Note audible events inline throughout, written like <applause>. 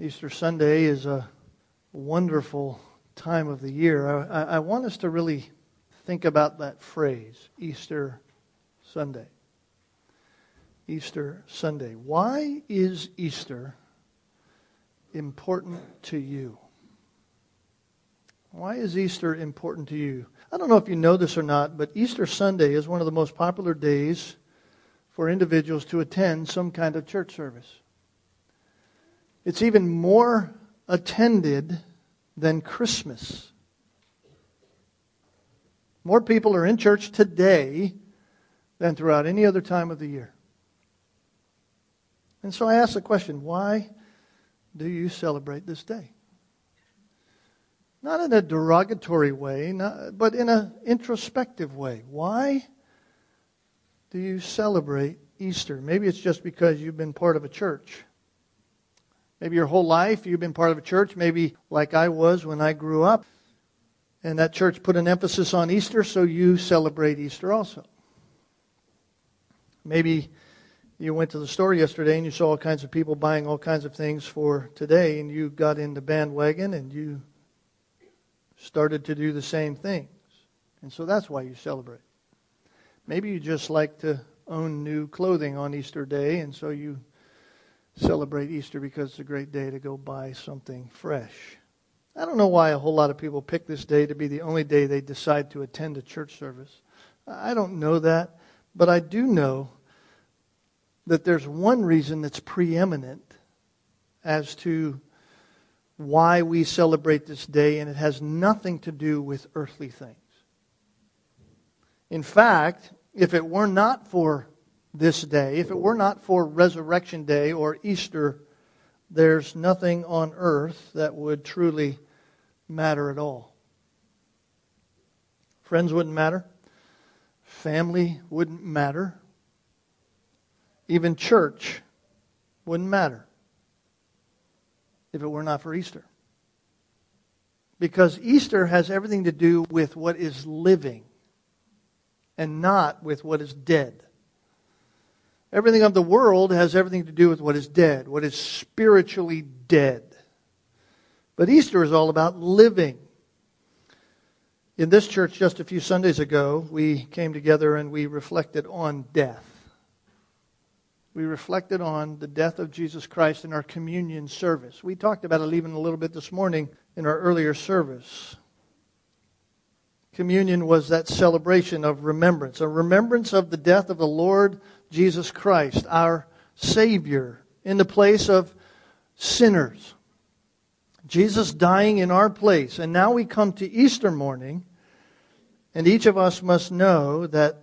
Easter Sunday is a wonderful time of the year. I, I, want us to really think about that phrase, Easter Sunday. Easter Sunday. Why is Easter important to you? Why is Easter important to you? I don't know if you know this or not, but Easter Sunday is one of the most popular days for individuals to attend some kind of church service. It's even more attended than Christmas. More people are in church today than throughout any other time of the year. And so I ask the question why do you celebrate this day? Not in a derogatory way, not, but in an introspective way. Why do you celebrate Easter? Maybe it's just because you've been part of a church. Maybe your whole life you've been part of a church, maybe like I was when I grew up. And that church put an emphasis on Easter, so you celebrate Easter also. Maybe you went to the store yesterday and you saw all kinds of people buying all kinds of things for today, and you got in the bandwagon and you started to do the same things. And so that's why you celebrate. Maybe you just like to own new clothing on Easter Day, and so you celebrate Easter because it's a great day to go buy something fresh. I don't know why a whole lot of people pick this day to be the only day they decide to attend a church service. I don't know that, but I do know that there's one reason that's preeminent as to why we celebrate this day, and it has nothing to do with earthly things. In fact, if it were not for this day, if it were not for Resurrection Day or Easter, there's nothing on earth that would truly matter at all. Friends wouldn't matter. Family wouldn't matter. Even church wouldn't matter if it were not for Easter. Because Easter has everything to do with what is living and not with what is dead. Everything of the world has everything to do with what is dead, what is spiritually dead. But Easter is all about living. In this church just a few Sundays ago, we came together and we reflected on death. We reflected on the death of Jesus Christ in our communion service. We talked about it even a little bit this morning in our earlier service. Communion was that celebration of remembrance, a remembrance of the death of the Lord Jesus Christ, our Savior, in the place of sinners. Jesus dying in our place. And now we come to Easter morning, and each of us must know that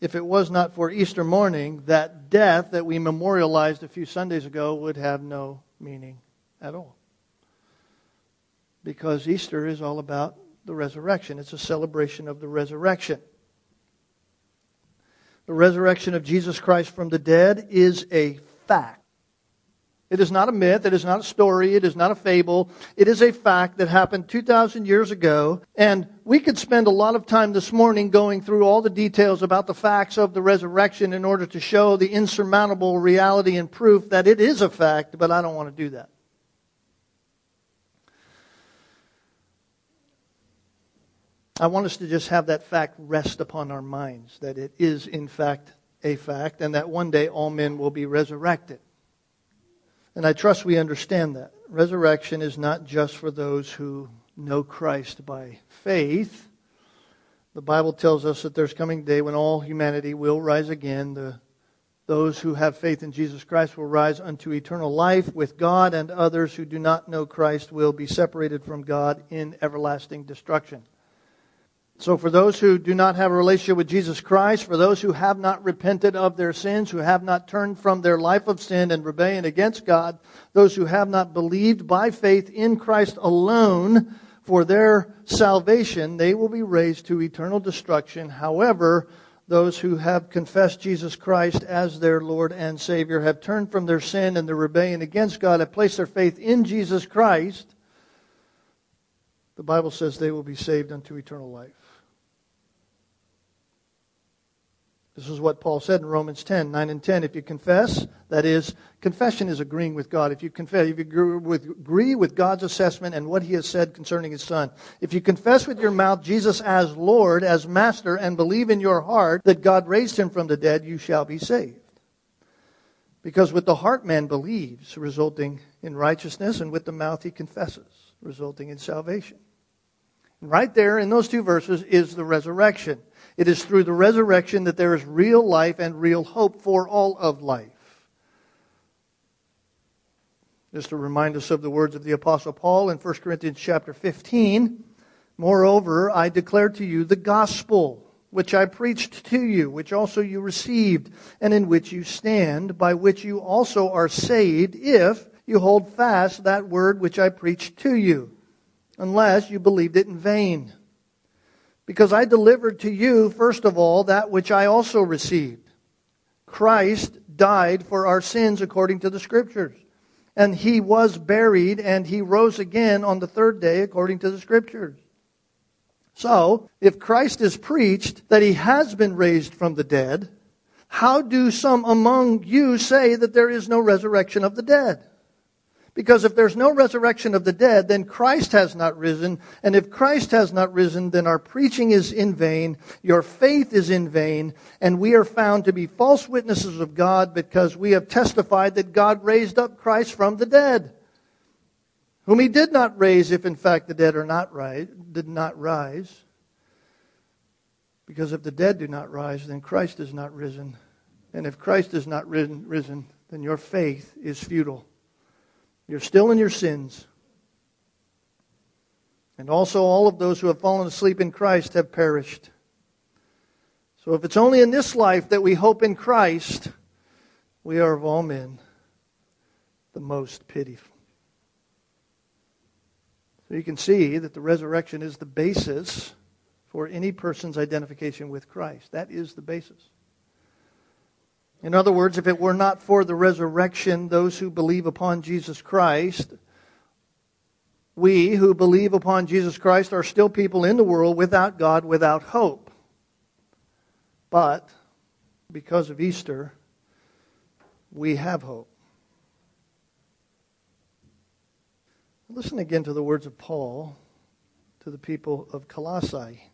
if it was not for Easter morning, that death that we memorialized a few Sundays ago would have no meaning at all. Because Easter is all about the resurrection, it's a celebration of the resurrection. The resurrection of Jesus Christ from the dead is a fact. It is not a myth. It is not a story. It is not a fable. It is a fact that happened 2,000 years ago. And we could spend a lot of time this morning going through all the details about the facts of the resurrection in order to show the insurmountable reality and proof that it is a fact, but I don't want to do that. I want us to just have that fact rest upon our minds that it is, in fact, a fact, and that one day all men will be resurrected. And I trust we understand that. Resurrection is not just for those who know Christ by faith. The Bible tells us that there's coming a day when all humanity will rise again. The, those who have faith in Jesus Christ will rise unto eternal life with God, and others who do not know Christ will be separated from God in everlasting destruction. So, for those who do not have a relationship with Jesus Christ, for those who have not repented of their sins, who have not turned from their life of sin and rebellion against God, those who have not believed by faith in Christ alone for their salvation, they will be raised to eternal destruction. However, those who have confessed Jesus Christ as their Lord and Savior, have turned from their sin and their rebellion against God, have placed their faith in Jesus Christ, the Bible says they will be saved unto eternal life. This is what Paul said in Romans 10, 9 and 10. If you confess, that is, confession is agreeing with God. If you confess, if you agree with God's assessment and what he has said concerning his son, if you confess with your mouth Jesus as Lord, as Master, and believe in your heart that God raised him from the dead, you shall be saved. Because with the heart man believes, resulting in righteousness, and with the mouth he confesses, resulting in salvation. And right there in those two verses is the resurrection. It is through the resurrection that there is real life and real hope for all of life. Just to remind us of the words of the apostle Paul in 1 Corinthians chapter 15, moreover, I declare to you the gospel which I preached to you, which also you received, and in which you stand, by which you also are saved, if you hold fast that word which I preached to you, unless you believed it in vain. Because I delivered to you, first of all, that which I also received. Christ died for our sins according to the Scriptures. And he was buried, and he rose again on the third day according to the Scriptures. So, if Christ is preached that he has been raised from the dead, how do some among you say that there is no resurrection of the dead? Because if there's no resurrection of the dead, then Christ has not risen. And if Christ has not risen, then our preaching is in vain, your faith is in vain, and we are found to be false witnesses of God because we have testified that God raised up Christ from the dead, whom he did not raise if in fact the dead are not rise, did not rise. Because if the dead do not rise, then Christ is not risen. And if Christ is not risen, risen then your faith is futile. You're still in your sins. And also, all of those who have fallen asleep in Christ have perished. So, if it's only in this life that we hope in Christ, we are of all men the most pitiful. So, you can see that the resurrection is the basis for any person's identification with Christ. That is the basis. In other words, if it were not for the resurrection, those who believe upon Jesus Christ, we who believe upon Jesus Christ are still people in the world without God, without hope. But because of Easter, we have hope. Listen again to the words of Paul to the people of Colossae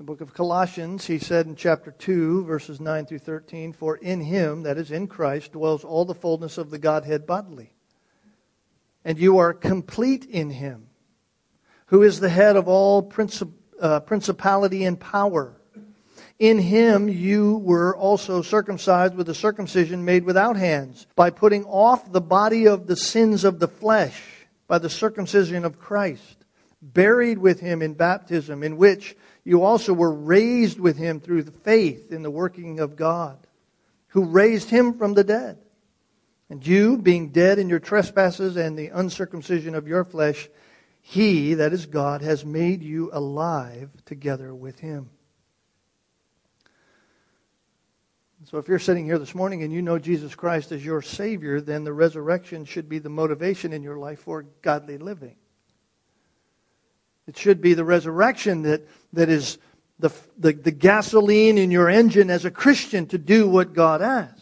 the book of Colossians, he said in chapter 2, verses 9 through 13, For in him, that is in Christ, dwells all the fullness of the Godhead bodily. And you are complete in him, who is the head of all princip- uh, principality and power. In him you were also circumcised with a circumcision made without hands, by putting off the body of the sins of the flesh by the circumcision of Christ, buried with him in baptism, in which you also were raised with him through the faith in the working of God, who raised him from the dead. And you, being dead in your trespasses and the uncircumcision of your flesh, he, that is God, has made you alive together with him. So if you're sitting here this morning and you know Jesus Christ as your Savior, then the resurrection should be the motivation in your life for godly living. It should be the resurrection that, that is the, the, the gasoline in your engine as a Christian to do what God asks.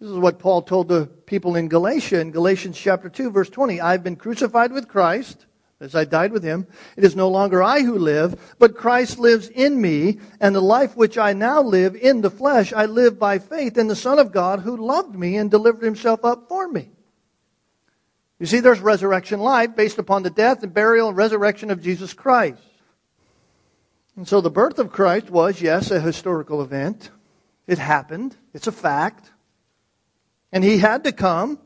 This is what Paul told the people in Galatia in Galatians chapter 2 verse 20. I've been crucified with Christ as I died with him. It is no longer I who live, but Christ lives in me, and the life which I now live in the flesh, I live by faith in the Son of God who loved me and delivered himself up for me. You see, there's resurrection life based upon the death and burial and resurrection of Jesus Christ. And so the birth of Christ was, yes, a historical event. It happened. It's a fact. And he had to come.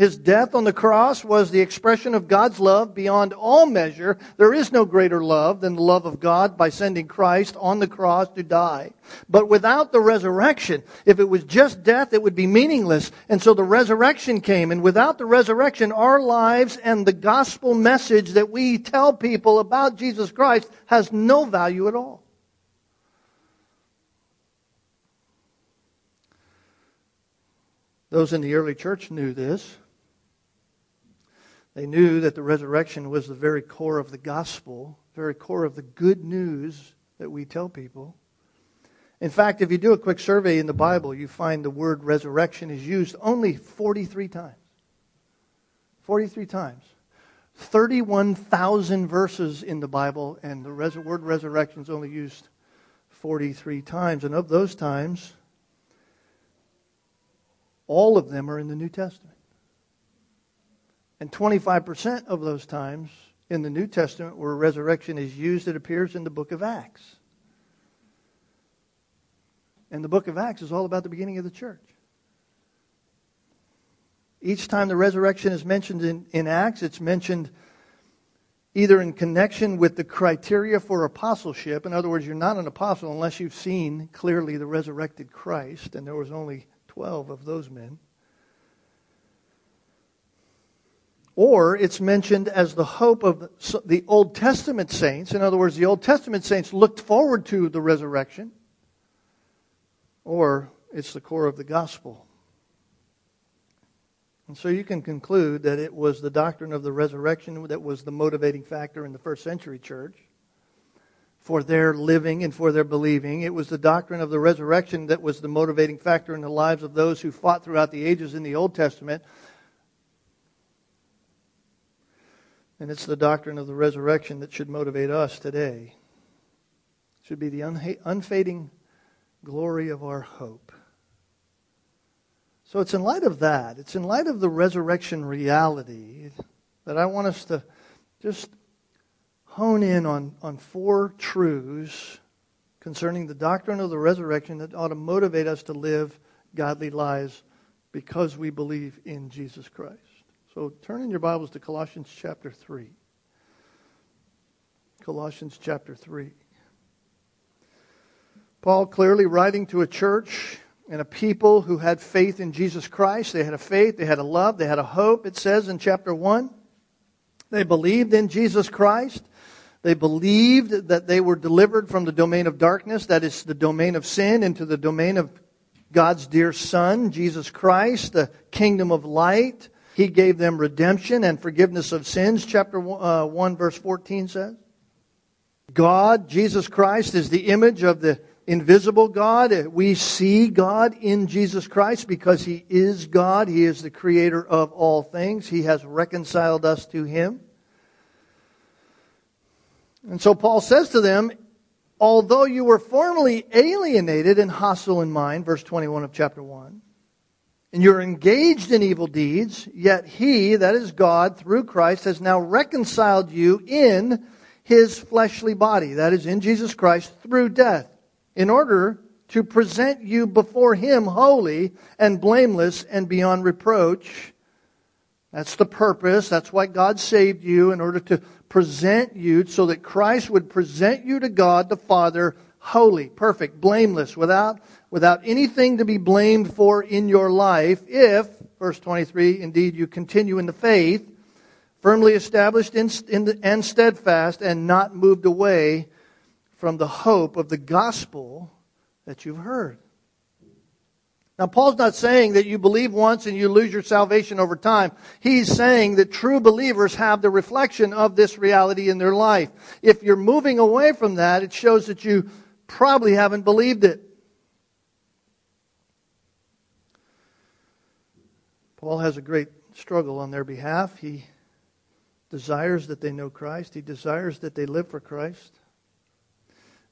His death on the cross was the expression of God's love beyond all measure. There is no greater love than the love of God by sending Christ on the cross to die. But without the resurrection, if it was just death, it would be meaningless. And so the resurrection came. And without the resurrection, our lives and the gospel message that we tell people about Jesus Christ has no value at all. Those in the early church knew this. They knew that the resurrection was the very core of the gospel, very core of the good news that we tell people. In fact, if you do a quick survey in the Bible, you find the word resurrection is used only 43 times. 43 times. 31,000 verses in the Bible, and the res- word resurrection is only used 43 times. And of those times, all of them are in the New Testament. And 25% of those times in the New Testament where resurrection is used, it appears in the book of Acts. And the book of Acts is all about the beginning of the church. Each time the resurrection is mentioned in, in Acts, it's mentioned either in connection with the criteria for apostleship. In other words, you're not an apostle unless you've seen clearly the resurrected Christ, and there was only 12 of those men. Or it's mentioned as the hope of the Old Testament saints. In other words, the Old Testament saints looked forward to the resurrection. Or it's the core of the gospel. And so you can conclude that it was the doctrine of the resurrection that was the motivating factor in the first century church for their living and for their believing. It was the doctrine of the resurrection that was the motivating factor in the lives of those who fought throughout the ages in the Old Testament. And it's the doctrine of the resurrection that should motivate us today. It should be the unfading glory of our hope. So it's in light of that, it's in light of the resurrection reality that I want us to just hone in on, on four truths concerning the doctrine of the resurrection that ought to motivate us to live godly lives because we believe in Jesus Christ. So turn in your Bibles to Colossians chapter 3. Colossians chapter 3. Paul clearly writing to a church and a people who had faith in Jesus Christ. They had a faith, they had a love, they had a hope, it says in chapter 1. They believed in Jesus Christ. They believed that they were delivered from the domain of darkness, that is the domain of sin, into the domain of God's dear Son, Jesus Christ, the kingdom of light. He gave them redemption and forgiveness of sins, chapter 1, uh, 1 verse 14 says. God, Jesus Christ, is the image of the invisible God. We see God in Jesus Christ because He is God. He is the creator of all things. He has reconciled us to Him. And so Paul says to them, although you were formerly alienated and hostile in mind, verse 21 of chapter 1, and you're engaged in evil deeds, yet He, that is God, through Christ, has now reconciled you in His fleshly body, that is, in Jesus Christ, through death in order to present you before Him holy and blameless and beyond reproach. That's the purpose. That's why God saved you, in order to present you so that Christ would present you to God the Father holy, perfect, blameless, without, without anything to be blamed for in your life, if, verse 23, indeed you continue in the faith, firmly established in, in the, and steadfast, and not moved away from the hope of the gospel that you've heard. Now, Paul's not saying that you believe once and you lose your salvation over time. He's saying that true believers have the reflection of this reality in their life. If you're moving away from that, it shows that you probably haven't believed it. Paul has a great struggle on their behalf. He desires that they know Christ, he desires that they live for Christ.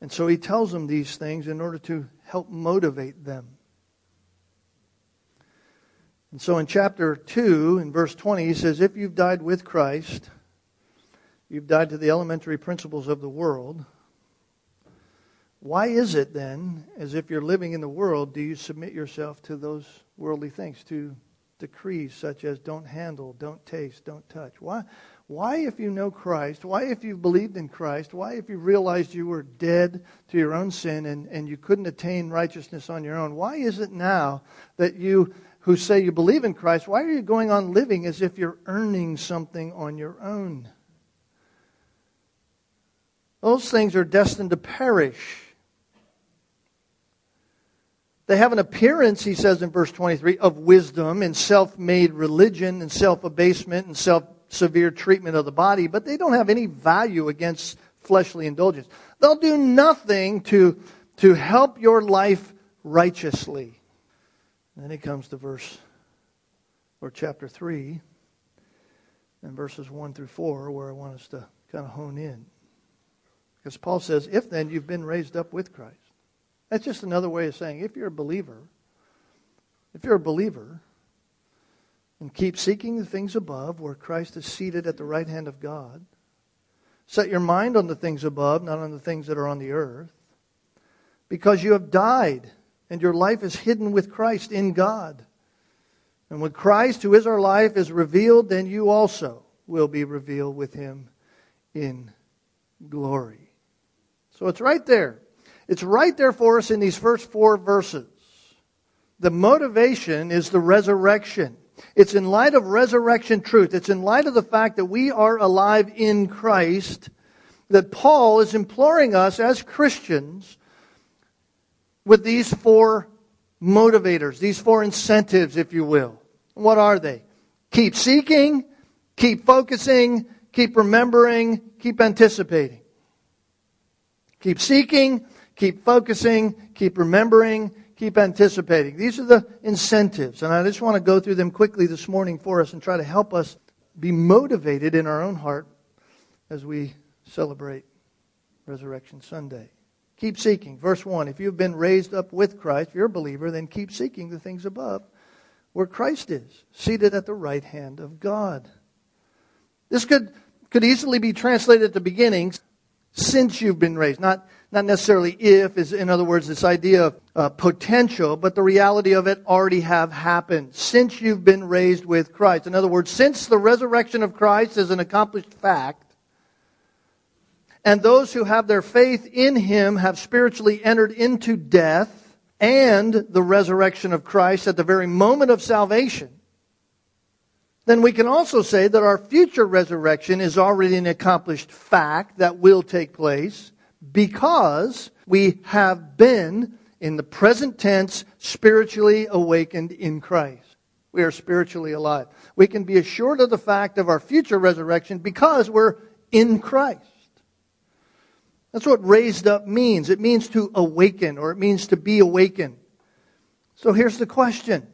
And so he tells them these things in order to help motivate them. And so in chapter 2, in verse 20, he says, If you've died with Christ, you've died to the elementary principles of the world. Why is it then, as if you're living in the world, do you submit yourself to those worldly things, to decrees such as don't handle, don't taste, don't touch? Why, why, if you know Christ, why, if you believed in Christ, why, if you realized you were dead to your own sin and, and you couldn't attain righteousness on your own, why is it now that you who say you believe in Christ, why are you going on living as if you're earning something on your own? Those things are destined to perish. They have an appearance, he says in verse 23, of wisdom and self made religion and self abasement and self severe treatment of the body, but they don't have any value against fleshly indulgence. They'll do nothing to, to help your life righteously. Then he comes to verse or chapter 3 and verses 1 through 4 where I want us to kind of hone in. Because Paul says, if then you've been raised up with Christ. That's just another way of saying if you're a believer, if you're a believer, and keep seeking the things above where Christ is seated at the right hand of God, set your mind on the things above, not on the things that are on the earth, because you have died and your life is hidden with Christ in God. And when Christ, who is our life, is revealed, then you also will be revealed with him in glory. So it's right there. It's right there for us in these first four verses. The motivation is the resurrection. It's in light of resurrection truth. It's in light of the fact that we are alive in Christ that Paul is imploring us as Christians with these four motivators, these four incentives, if you will. What are they? Keep seeking, keep focusing, keep remembering, keep anticipating. Keep seeking, keep focusing, keep remembering, keep anticipating. These are the incentives, and I just want to go through them quickly this morning for us and try to help us be motivated in our own heart as we celebrate Resurrection Sunday. Keep seeking. Verse 1 If you've been raised up with Christ, if you're a believer, then keep seeking the things above where Christ is, seated at the right hand of God. This could, could easily be translated at the beginning since you've been raised. Not, not necessarily if, is in other words, this idea of uh, potential, but the reality of it already have happened. Since you've been raised with Christ. In other words, since the resurrection of Christ is an accomplished fact, and those who have their faith in him have spiritually entered into death and the resurrection of Christ at the very moment of salvation, then we can also say that our future resurrection is already an accomplished fact that will take place because we have been, in the present tense, spiritually awakened in Christ. We are spiritually alive. We can be assured of the fact of our future resurrection because we're in Christ. That's what raised up means. It means to awaken or it means to be awakened. So here's the question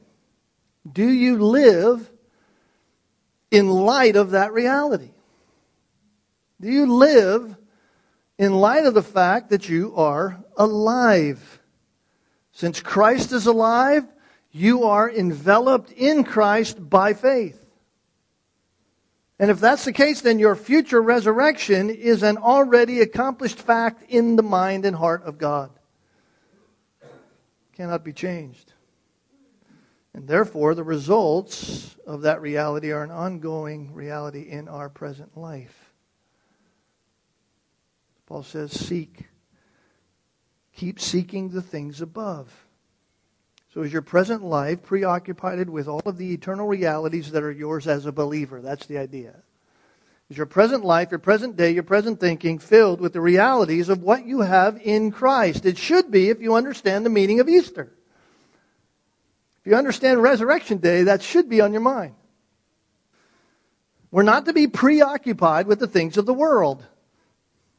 Do you live in light of that reality? Do you live in light of the fact that you are alive? Since Christ is alive, you are enveloped in Christ by faith. And if that's the case, then your future resurrection is an already accomplished fact in the mind and heart of God. It Cannot be changed. And therefore, the results of that reality are an ongoing reality in our present life. Paul says, Seek. Keep seeking the things above. So is your present life preoccupied with all of the eternal realities that are yours as a believer? That's the idea. Is your present life, your present day, your present thinking filled with the realities of what you have in Christ? It should be if you understand the meaning of Easter. If you understand Resurrection Day, that should be on your mind. We're not to be preoccupied with the things of the world.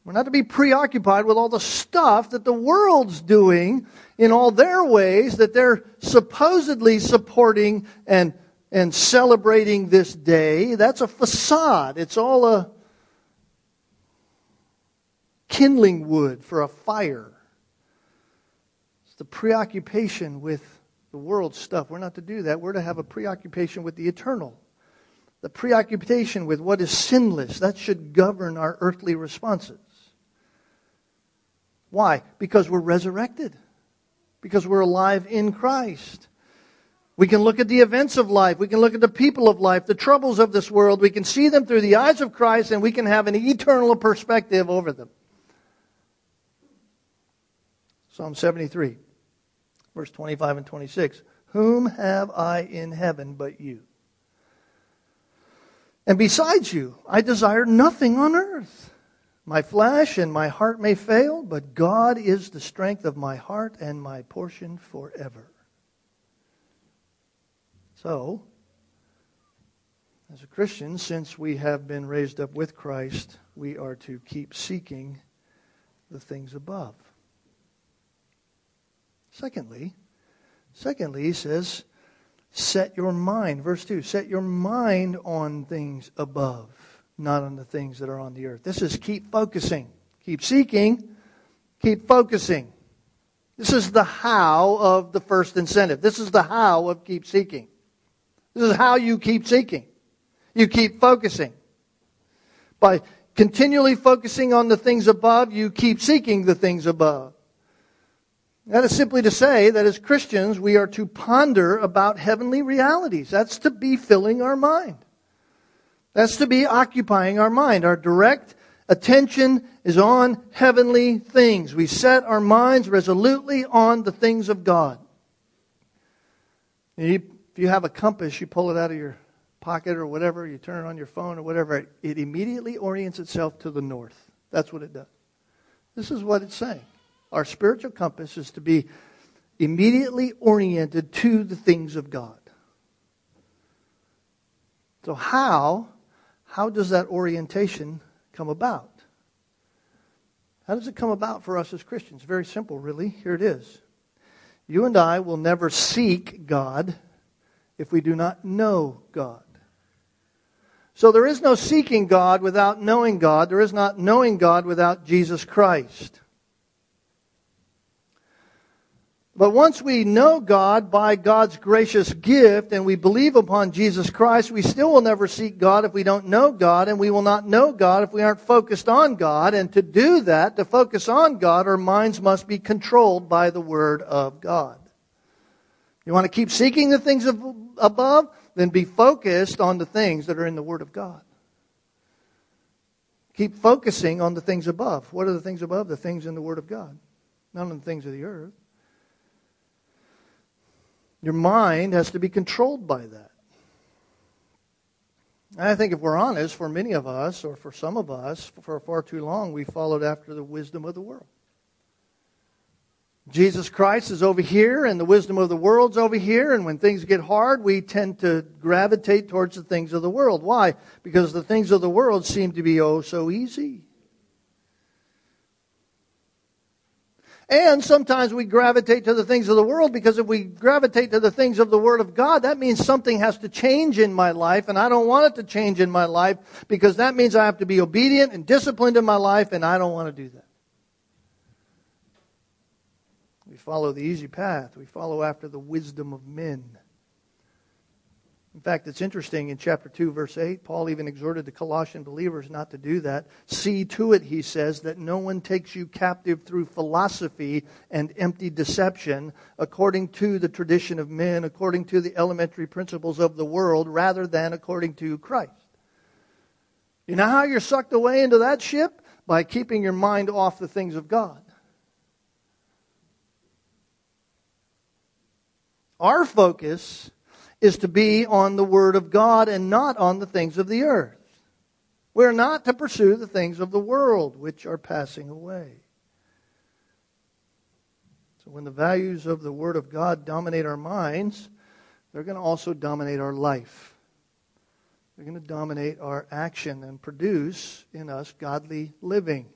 We're not to be preoccupied with all the stuff that the world's doing in all their ways that they're supposedly supporting and, and celebrating this day. That's a facade. It's all a kindling wood for a fire. It's the preoccupation with the world stuff. We're not to do that. We're to have a preoccupation with the eternal. The preoccupation with what is sinless. That should govern our earthly responses. Why? Because we're resurrected. Because we're alive in Christ. We can look at the events of life. We can look at the people of life, the troubles of this world. We can see them through the eyes of Christ and we can have an eternal perspective over them. Psalm 73, verse 25 and 26. Whom have I in heaven but you? And besides you, I desire nothing on earth. My flesh and my heart may fail, but God is the strength of my heart and my portion forever. So, as a Christian, since we have been raised up with Christ, we are to keep seeking the things above. Secondly, secondly, he says, set your mind. Verse 2 set your mind on things above, not on the things that are on the earth. This is keep focusing, keep seeking, keep focusing. This is the how of the first incentive. This is the how of keep seeking. This is how you keep seeking. You keep focusing. By continually focusing on the things above, you keep seeking the things above. That is simply to say that as Christians, we are to ponder about heavenly realities. That's to be filling our mind. That's to be occupying our mind. Our direct attention is on heavenly things. We set our minds resolutely on the things of God. If you have a compass, you pull it out of your pocket or whatever, you turn it on your phone or whatever, it immediately orients itself to the north. That's what it does. This is what it's saying. Our spiritual compass is to be immediately oriented to the things of God. So how how does that orientation come about? How does it come about for us as Christians? Very simple, really. Here it is. You and I will never seek God if we do not know God. So there is no seeking God without knowing God. There is not knowing God without Jesus Christ. But once we know God by God's gracious gift and we believe upon Jesus Christ, we still will never seek God if we don't know God, and we will not know God if we aren't focused on God. And to do that, to focus on God, our minds must be controlled by the Word of God. You want to keep seeking the things of, above? Then be focused on the things that are in the Word of God. Keep focusing on the things above. What are the things above? The things in the Word of God, not on the things of the earth. Your mind has to be controlled by that. And I think if we're honest, for many of us, or for some of us, for far too long, we followed after the wisdom of the world. Jesus Christ is over here, and the wisdom of the world's over here, and when things get hard, we tend to gravitate towards the things of the world. Why? Because the things of the world seem to be oh so easy. And sometimes we gravitate to the things of the world because if we gravitate to the things of the Word of God, that means something has to change in my life, and I don't want it to change in my life because that means I have to be obedient and disciplined in my life, and I don't want to do that. We follow the easy path, we follow after the wisdom of men. In fact, it's interesting in chapter 2, verse 8, Paul even exhorted the Colossian believers not to do that. See to it, he says, that no one takes you captive through philosophy and empty deception, according to the tradition of men, according to the elementary principles of the world, rather than according to Christ. You know how you're sucked away into that ship? By keeping your mind off the things of God. Our focus is to be on the Word of God and not on the things of the earth. We're not to pursue the things of the world, which are passing away. So when the values of the Word of God dominate our minds, they're going to also dominate our life. They're going to dominate our action and produce in us godly living.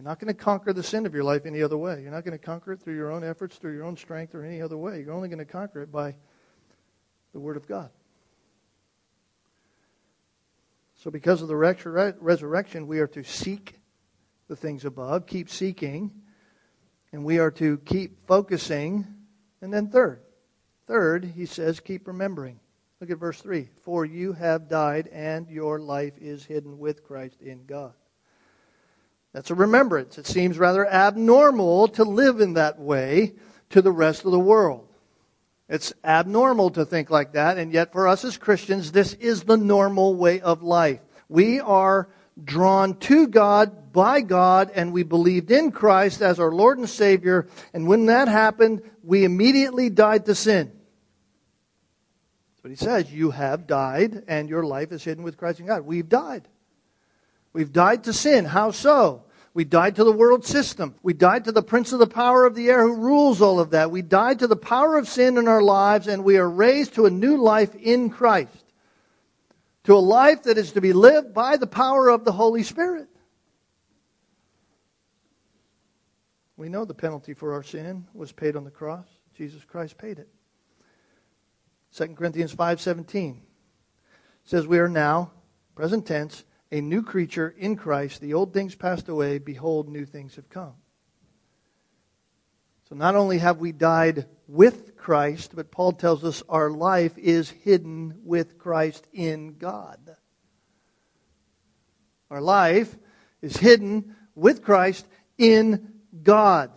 You're not going to conquer the sin of your life any other way. You're not going to conquer it through your own efforts, through your own strength, or any other way. You're only going to conquer it by the Word of God. So, because of the resurrection, we are to seek the things above, keep seeking, and we are to keep focusing. And then, third, third, he says, keep remembering. Look at verse 3 For you have died, and your life is hidden with Christ in God. That's a remembrance. It seems rather abnormal to live in that way to the rest of the world. It's abnormal to think like that, and yet for us as Christians, this is the normal way of life. We are drawn to God by God, and we believed in Christ as our Lord and Savior, and when that happened, we immediately died to sin. That's what he says. You have died, and your life is hidden with Christ in God. We've died. We've died to sin. How so? We died to the world system. We died to the prince of the power of the air who rules all of that. We died to the power of sin in our lives, and we are raised to a new life in Christ. to a life that is to be lived by the power of the Holy Spirit. We know the penalty for our sin was paid on the cross. Jesus Christ paid it. 2 Corinthians 5:17 says we are now present tense a new creature in Christ the old things passed away behold new things have come. So not only have we died with Christ but Paul tells us our life is hidden with Christ in God. Our life is hidden with Christ in God.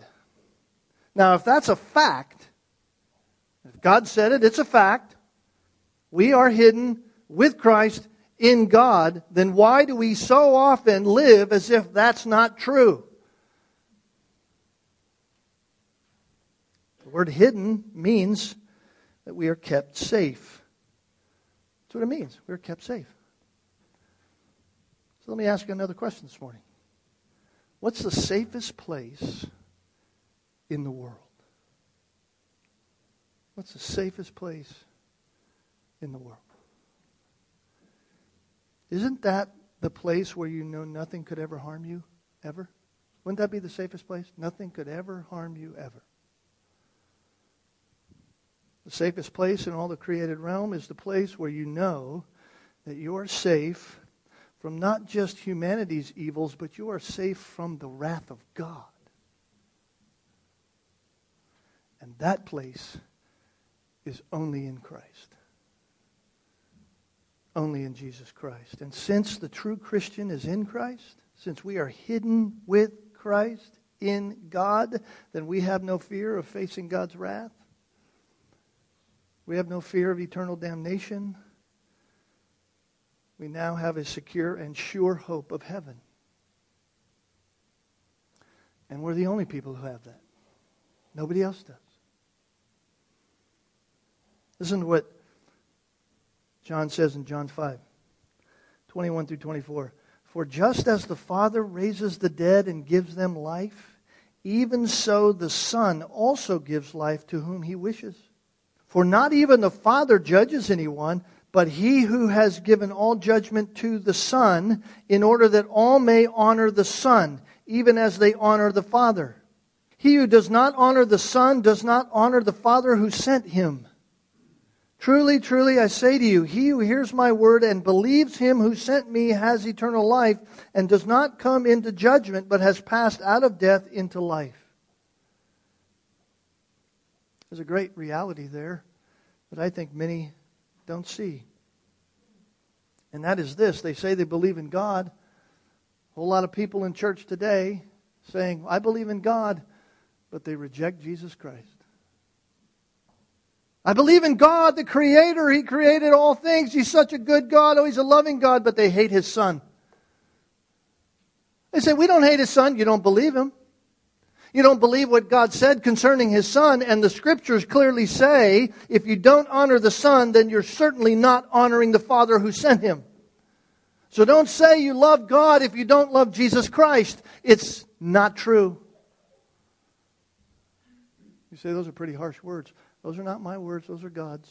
Now, if that's a fact, if God said it, it's a fact. We are hidden with Christ in God, then why do we so often live as if that's not true? The word hidden means that we are kept safe. That's what it means. We're kept safe. So let me ask you another question this morning. What's the safest place in the world? What's the safest place in the world? Isn't that the place where you know nothing could ever harm you, ever? Wouldn't that be the safest place? Nothing could ever harm you, ever. The safest place in all the created realm is the place where you know that you are safe from not just humanity's evils, but you are safe from the wrath of God. And that place is only in Christ. Only in Jesus Christ. And since the true Christian is in Christ, since we are hidden with Christ in God, then we have no fear of facing God's wrath. We have no fear of eternal damnation we now have a secure and sure hope of heaven. And we're the only people who have that. Nobody else does. Listen to what John says in John 5 21 through 24. For just as the Father raises the dead and gives them life, even so the Son also gives life to whom he wishes. For not even the Father judges anyone but he who has given all judgment to the Son, in order that all may honor the Son, even as they honor the Father. He who does not honor the Son does not honor the Father who sent him. Truly, truly, I say to you, he who hears my word and believes him who sent me has eternal life, and does not come into judgment, but has passed out of death into life. There's a great reality there that I think many don't see. And that is this they say they believe in God. A whole lot of people in church today saying, I believe in God, but they reject Jesus Christ. I believe in God, the Creator. He created all things. He's such a good God. Oh, He's a loving God, but they hate His Son. They say, We don't hate His Son. You don't believe Him. You don't believe what God said concerning His Son, and the Scriptures clearly say if you don't honor the Son, then you're certainly not honoring the Father who sent Him. So don't say you love God if you don't love Jesus Christ. It's not true. You say those are pretty harsh words. Those are not my words, those are God's.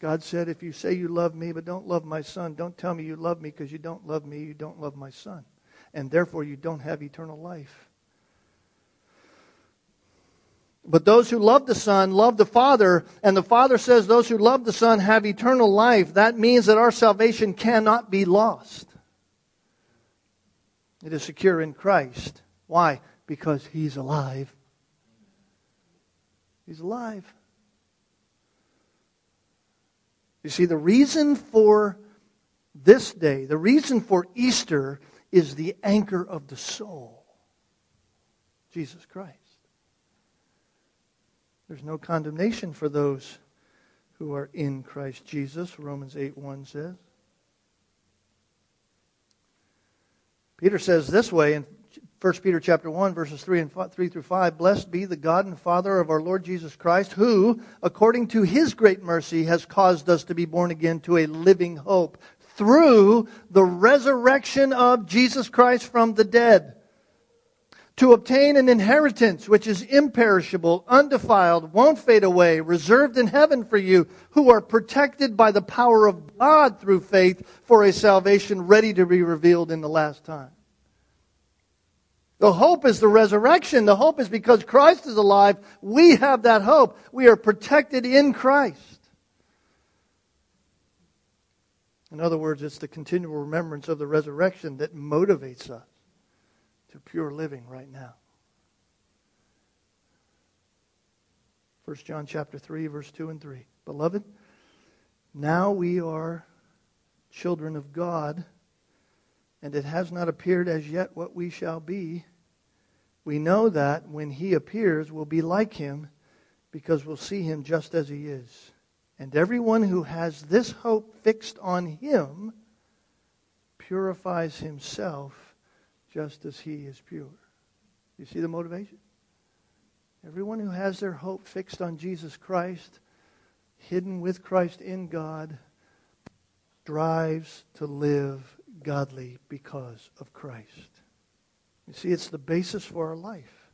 God said, If you say you love me but don't love my son, don't tell me you love me because you don't love me, you don't love my son. And therefore you don't have eternal life. But those who love the Son love the Father, and the Father says those who love the Son have eternal life. That means that our salvation cannot be lost. It is secure in Christ. Why? Because He's alive. He's alive. You see, the reason for this day, the reason for Easter, is the anchor of the soul Jesus Christ. There's no condemnation for those who are in Christ Jesus, Romans 8 1 says. Peter says this way in 1 Peter chapter 1 verses 3 and 5, 3 through 5 blessed be the God and Father of our Lord Jesus Christ who according to his great mercy has caused us to be born again to a living hope through the resurrection of Jesus Christ from the dead to obtain an inheritance which is imperishable, undefiled, won't fade away, reserved in heaven for you, who are protected by the power of God through faith for a salvation ready to be revealed in the last time. The hope is the resurrection. The hope is because Christ is alive. We have that hope. We are protected in Christ. In other words, it's the continual remembrance of the resurrection that motivates us to pure living right now. 1 John chapter 3 verse 2 and 3. Beloved, now we are children of God, and it has not appeared as yet what we shall be. We know that when he appears, we'll be like him because we'll see him just as he is. And everyone who has this hope fixed on him purifies himself just as he is pure. You see the motivation? Everyone who has their hope fixed on Jesus Christ, hidden with Christ in God, strives to live godly because of Christ. You see, it's the basis for our life.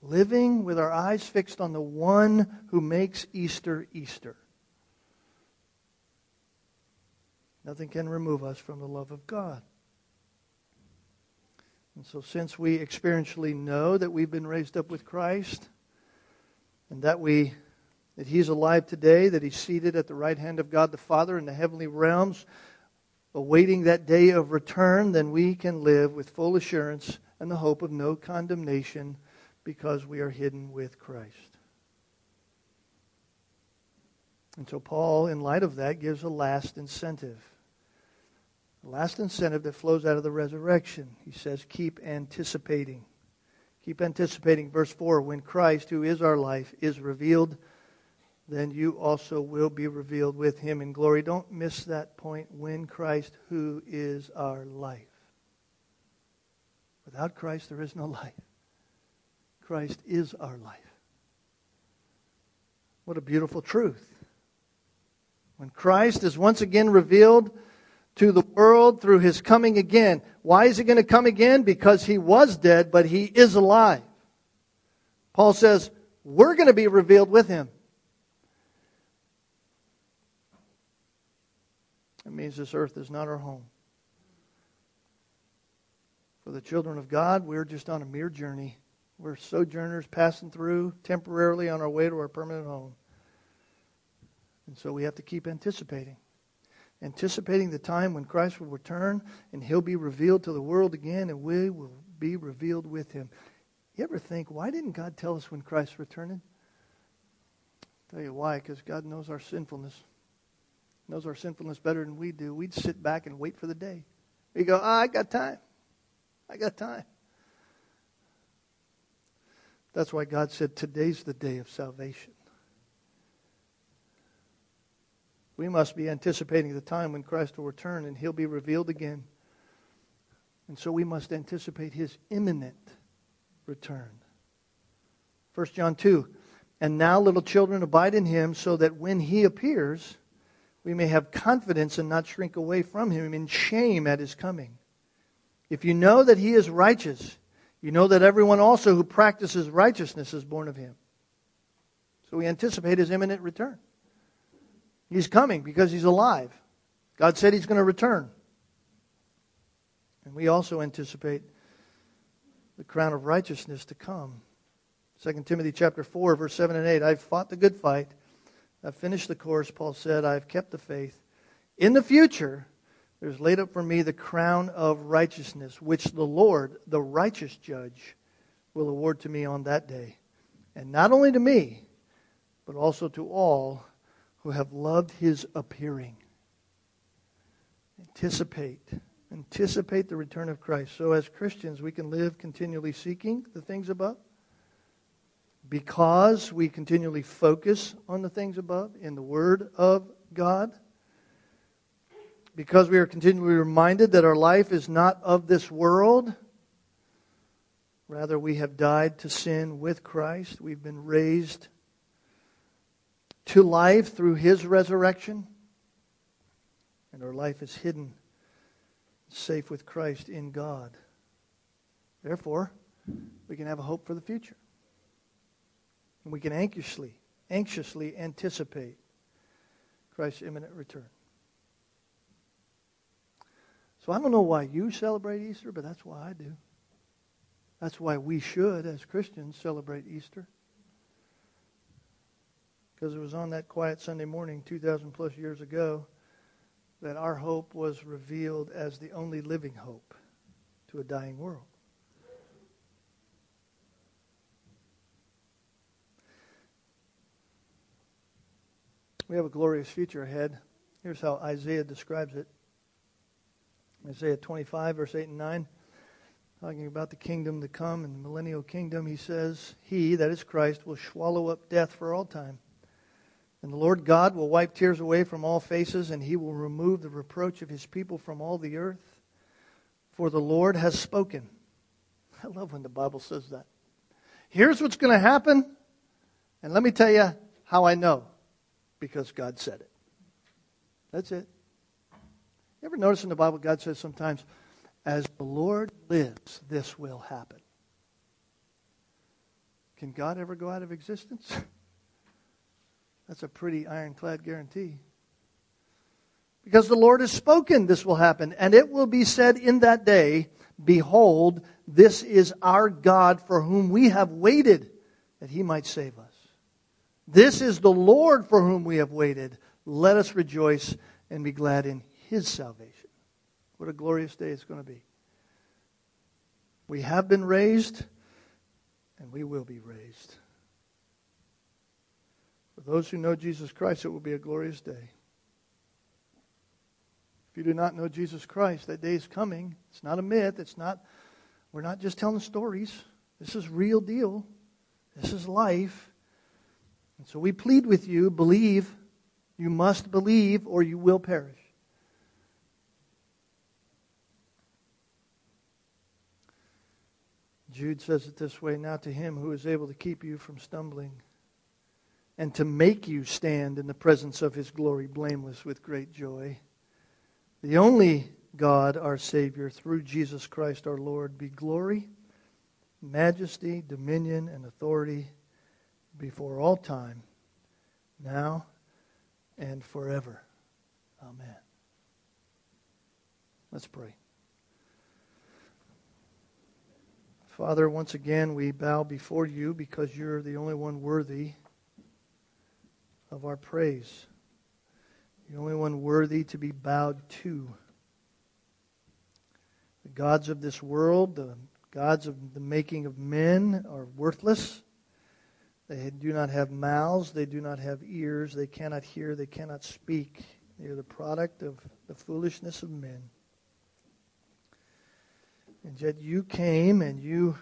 Living with our eyes fixed on the one who makes Easter Easter. Nothing can remove us from the love of God. And so, since we experientially know that we've been raised up with Christ, and that we that He's alive today, that He's seated at the right hand of God the Father in the heavenly realms, awaiting that day of return, then we can live with full assurance and the hope of no condemnation because we are hidden with Christ. And so, Paul, in light of that, gives a last incentive. The last incentive that flows out of the resurrection. He says, keep anticipating. Keep anticipating. Verse 4 When Christ, who is our life, is revealed, then you also will be revealed with him in glory. Don't miss that point. When Christ, who is our life. Without Christ, there is no life. Christ is our life. What a beautiful truth. When Christ is once again revealed, to the world through his coming again. Why is he going to come again? Because he was dead, but he is alive. Paul says, we're going to be revealed with him. It means this earth is not our home. For the children of God, we're just on a mere journey. We're sojourners passing through temporarily on our way to our permanent home. And so we have to keep anticipating anticipating the time when Christ will return and he'll be revealed to the world again and we will be revealed with him. You ever think, why didn't God tell us when Christ's returning? I'll tell you why, because God knows our sinfulness. Knows our sinfulness better than we do. We'd sit back and wait for the day. We go, oh, I got time. I got time. That's why God said, today's the day of salvation. We must be anticipating the time when Christ will return and he'll be revealed again. And so we must anticipate his imminent return. 1 John 2 And now, little children, abide in him, so that when he appears, we may have confidence and not shrink away from him in shame at his coming. If you know that he is righteous, you know that everyone also who practices righteousness is born of him. So we anticipate his imminent return. He's coming because he's alive. God said he's going to return. And we also anticipate the crown of righteousness to come. 2 Timothy chapter 4 verse 7 and 8 I've fought the good fight. I've finished the course, Paul said. I've kept the faith. In the future, there's laid up for me the crown of righteousness, which the Lord, the righteous judge, will award to me on that day. And not only to me, but also to all who have loved his appearing. Anticipate. Anticipate the return of Christ. So, as Christians, we can live continually seeking the things above because we continually focus on the things above in the Word of God. Because we are continually reminded that our life is not of this world. Rather, we have died to sin with Christ. We've been raised to life through his resurrection. And our life is hidden, safe with Christ in God. Therefore, we can have a hope for the future. And we can anxiously, anxiously anticipate Christ's imminent return. So I don't know why you celebrate Easter, but that's why I do. That's why we should, as Christians, celebrate Easter. Because it was on that quiet Sunday morning, 2,000 plus years ago, that our hope was revealed as the only living hope to a dying world. We have a glorious future ahead. Here's how Isaiah describes it Isaiah 25, verse 8 and 9, talking about the kingdom to come and the millennial kingdom. He says, He, that is Christ, will swallow up death for all time. And the Lord God will wipe tears away from all faces, and he will remove the reproach of his people from all the earth. For the Lord has spoken. <laughs> I love when the Bible says that. Here's what's going to happen, and let me tell you how I know because God said it. That's it. You ever notice in the Bible, God says sometimes, as the Lord lives, this will happen. Can God ever go out of existence? <laughs> That's a pretty ironclad guarantee. Because the Lord has spoken, this will happen. And it will be said in that day, Behold, this is our God for whom we have waited, that he might save us. This is the Lord for whom we have waited. Let us rejoice and be glad in his salvation. What a glorious day it's going to be. We have been raised, and we will be raised. For those who know Jesus Christ, it will be a glorious day. If you do not know Jesus Christ, that day is coming. It's not a myth. It's not, we're not just telling stories. This is real deal. This is life. And so we plead with you believe. You must believe or you will perish. Jude says it this way Now to him who is able to keep you from stumbling and to make you stand in the presence of his glory blameless with great joy. The only God, our Savior, through Jesus Christ our Lord, be glory, majesty, dominion, and authority before all time, now and forever. Amen. Let's pray. Father, once again, we bow before you because you're the only one worthy of our praise, the only one worthy to be bowed to. The gods of this world, the gods of the making of men, are worthless. They do not have mouths. They do not have ears. They cannot hear. They cannot speak. They are the product of the foolishness of men. And yet you came and you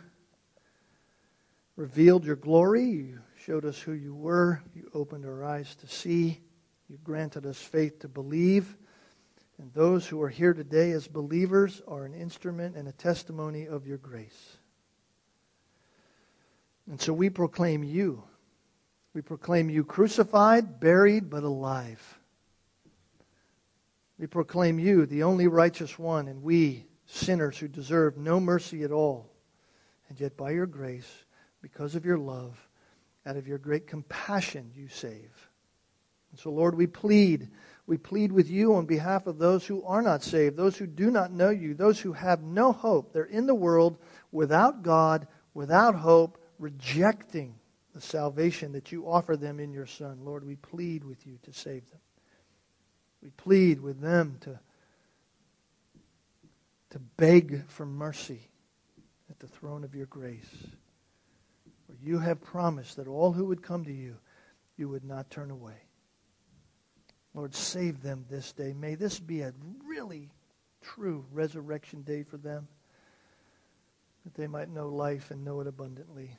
revealed your glory. You showed us who you were. You opened our eyes to see. You granted us faith to believe. And those who are here today as believers are an instrument and a testimony of your grace. And so we proclaim you. We proclaim you crucified, buried, but alive. We proclaim you, the only righteous one, and we, sinners who deserve no mercy at all. And yet, by your grace, because of your love, out of your great compassion, you save. And so, Lord, we plead. We plead with you on behalf of those who are not saved, those who do not know you, those who have no hope. They're in the world without God, without hope, rejecting the salvation that you offer them in your Son. Lord, we plead with you to save them. We plead with them to, to beg for mercy at the throne of your grace. For you have promised that all who would come to you, you would not turn away. Lord, save them this day. May this be a really true resurrection day for them, that they might know life and know it abundantly.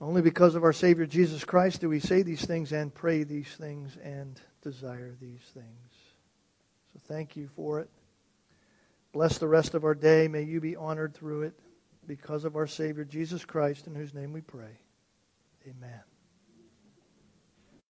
Only because of our Savior Jesus Christ do we say these things and pray these things and desire these things. So thank you for it. Bless the rest of our day. May you be honored through it because of our Savior Jesus Christ, in whose name we pray. Amen.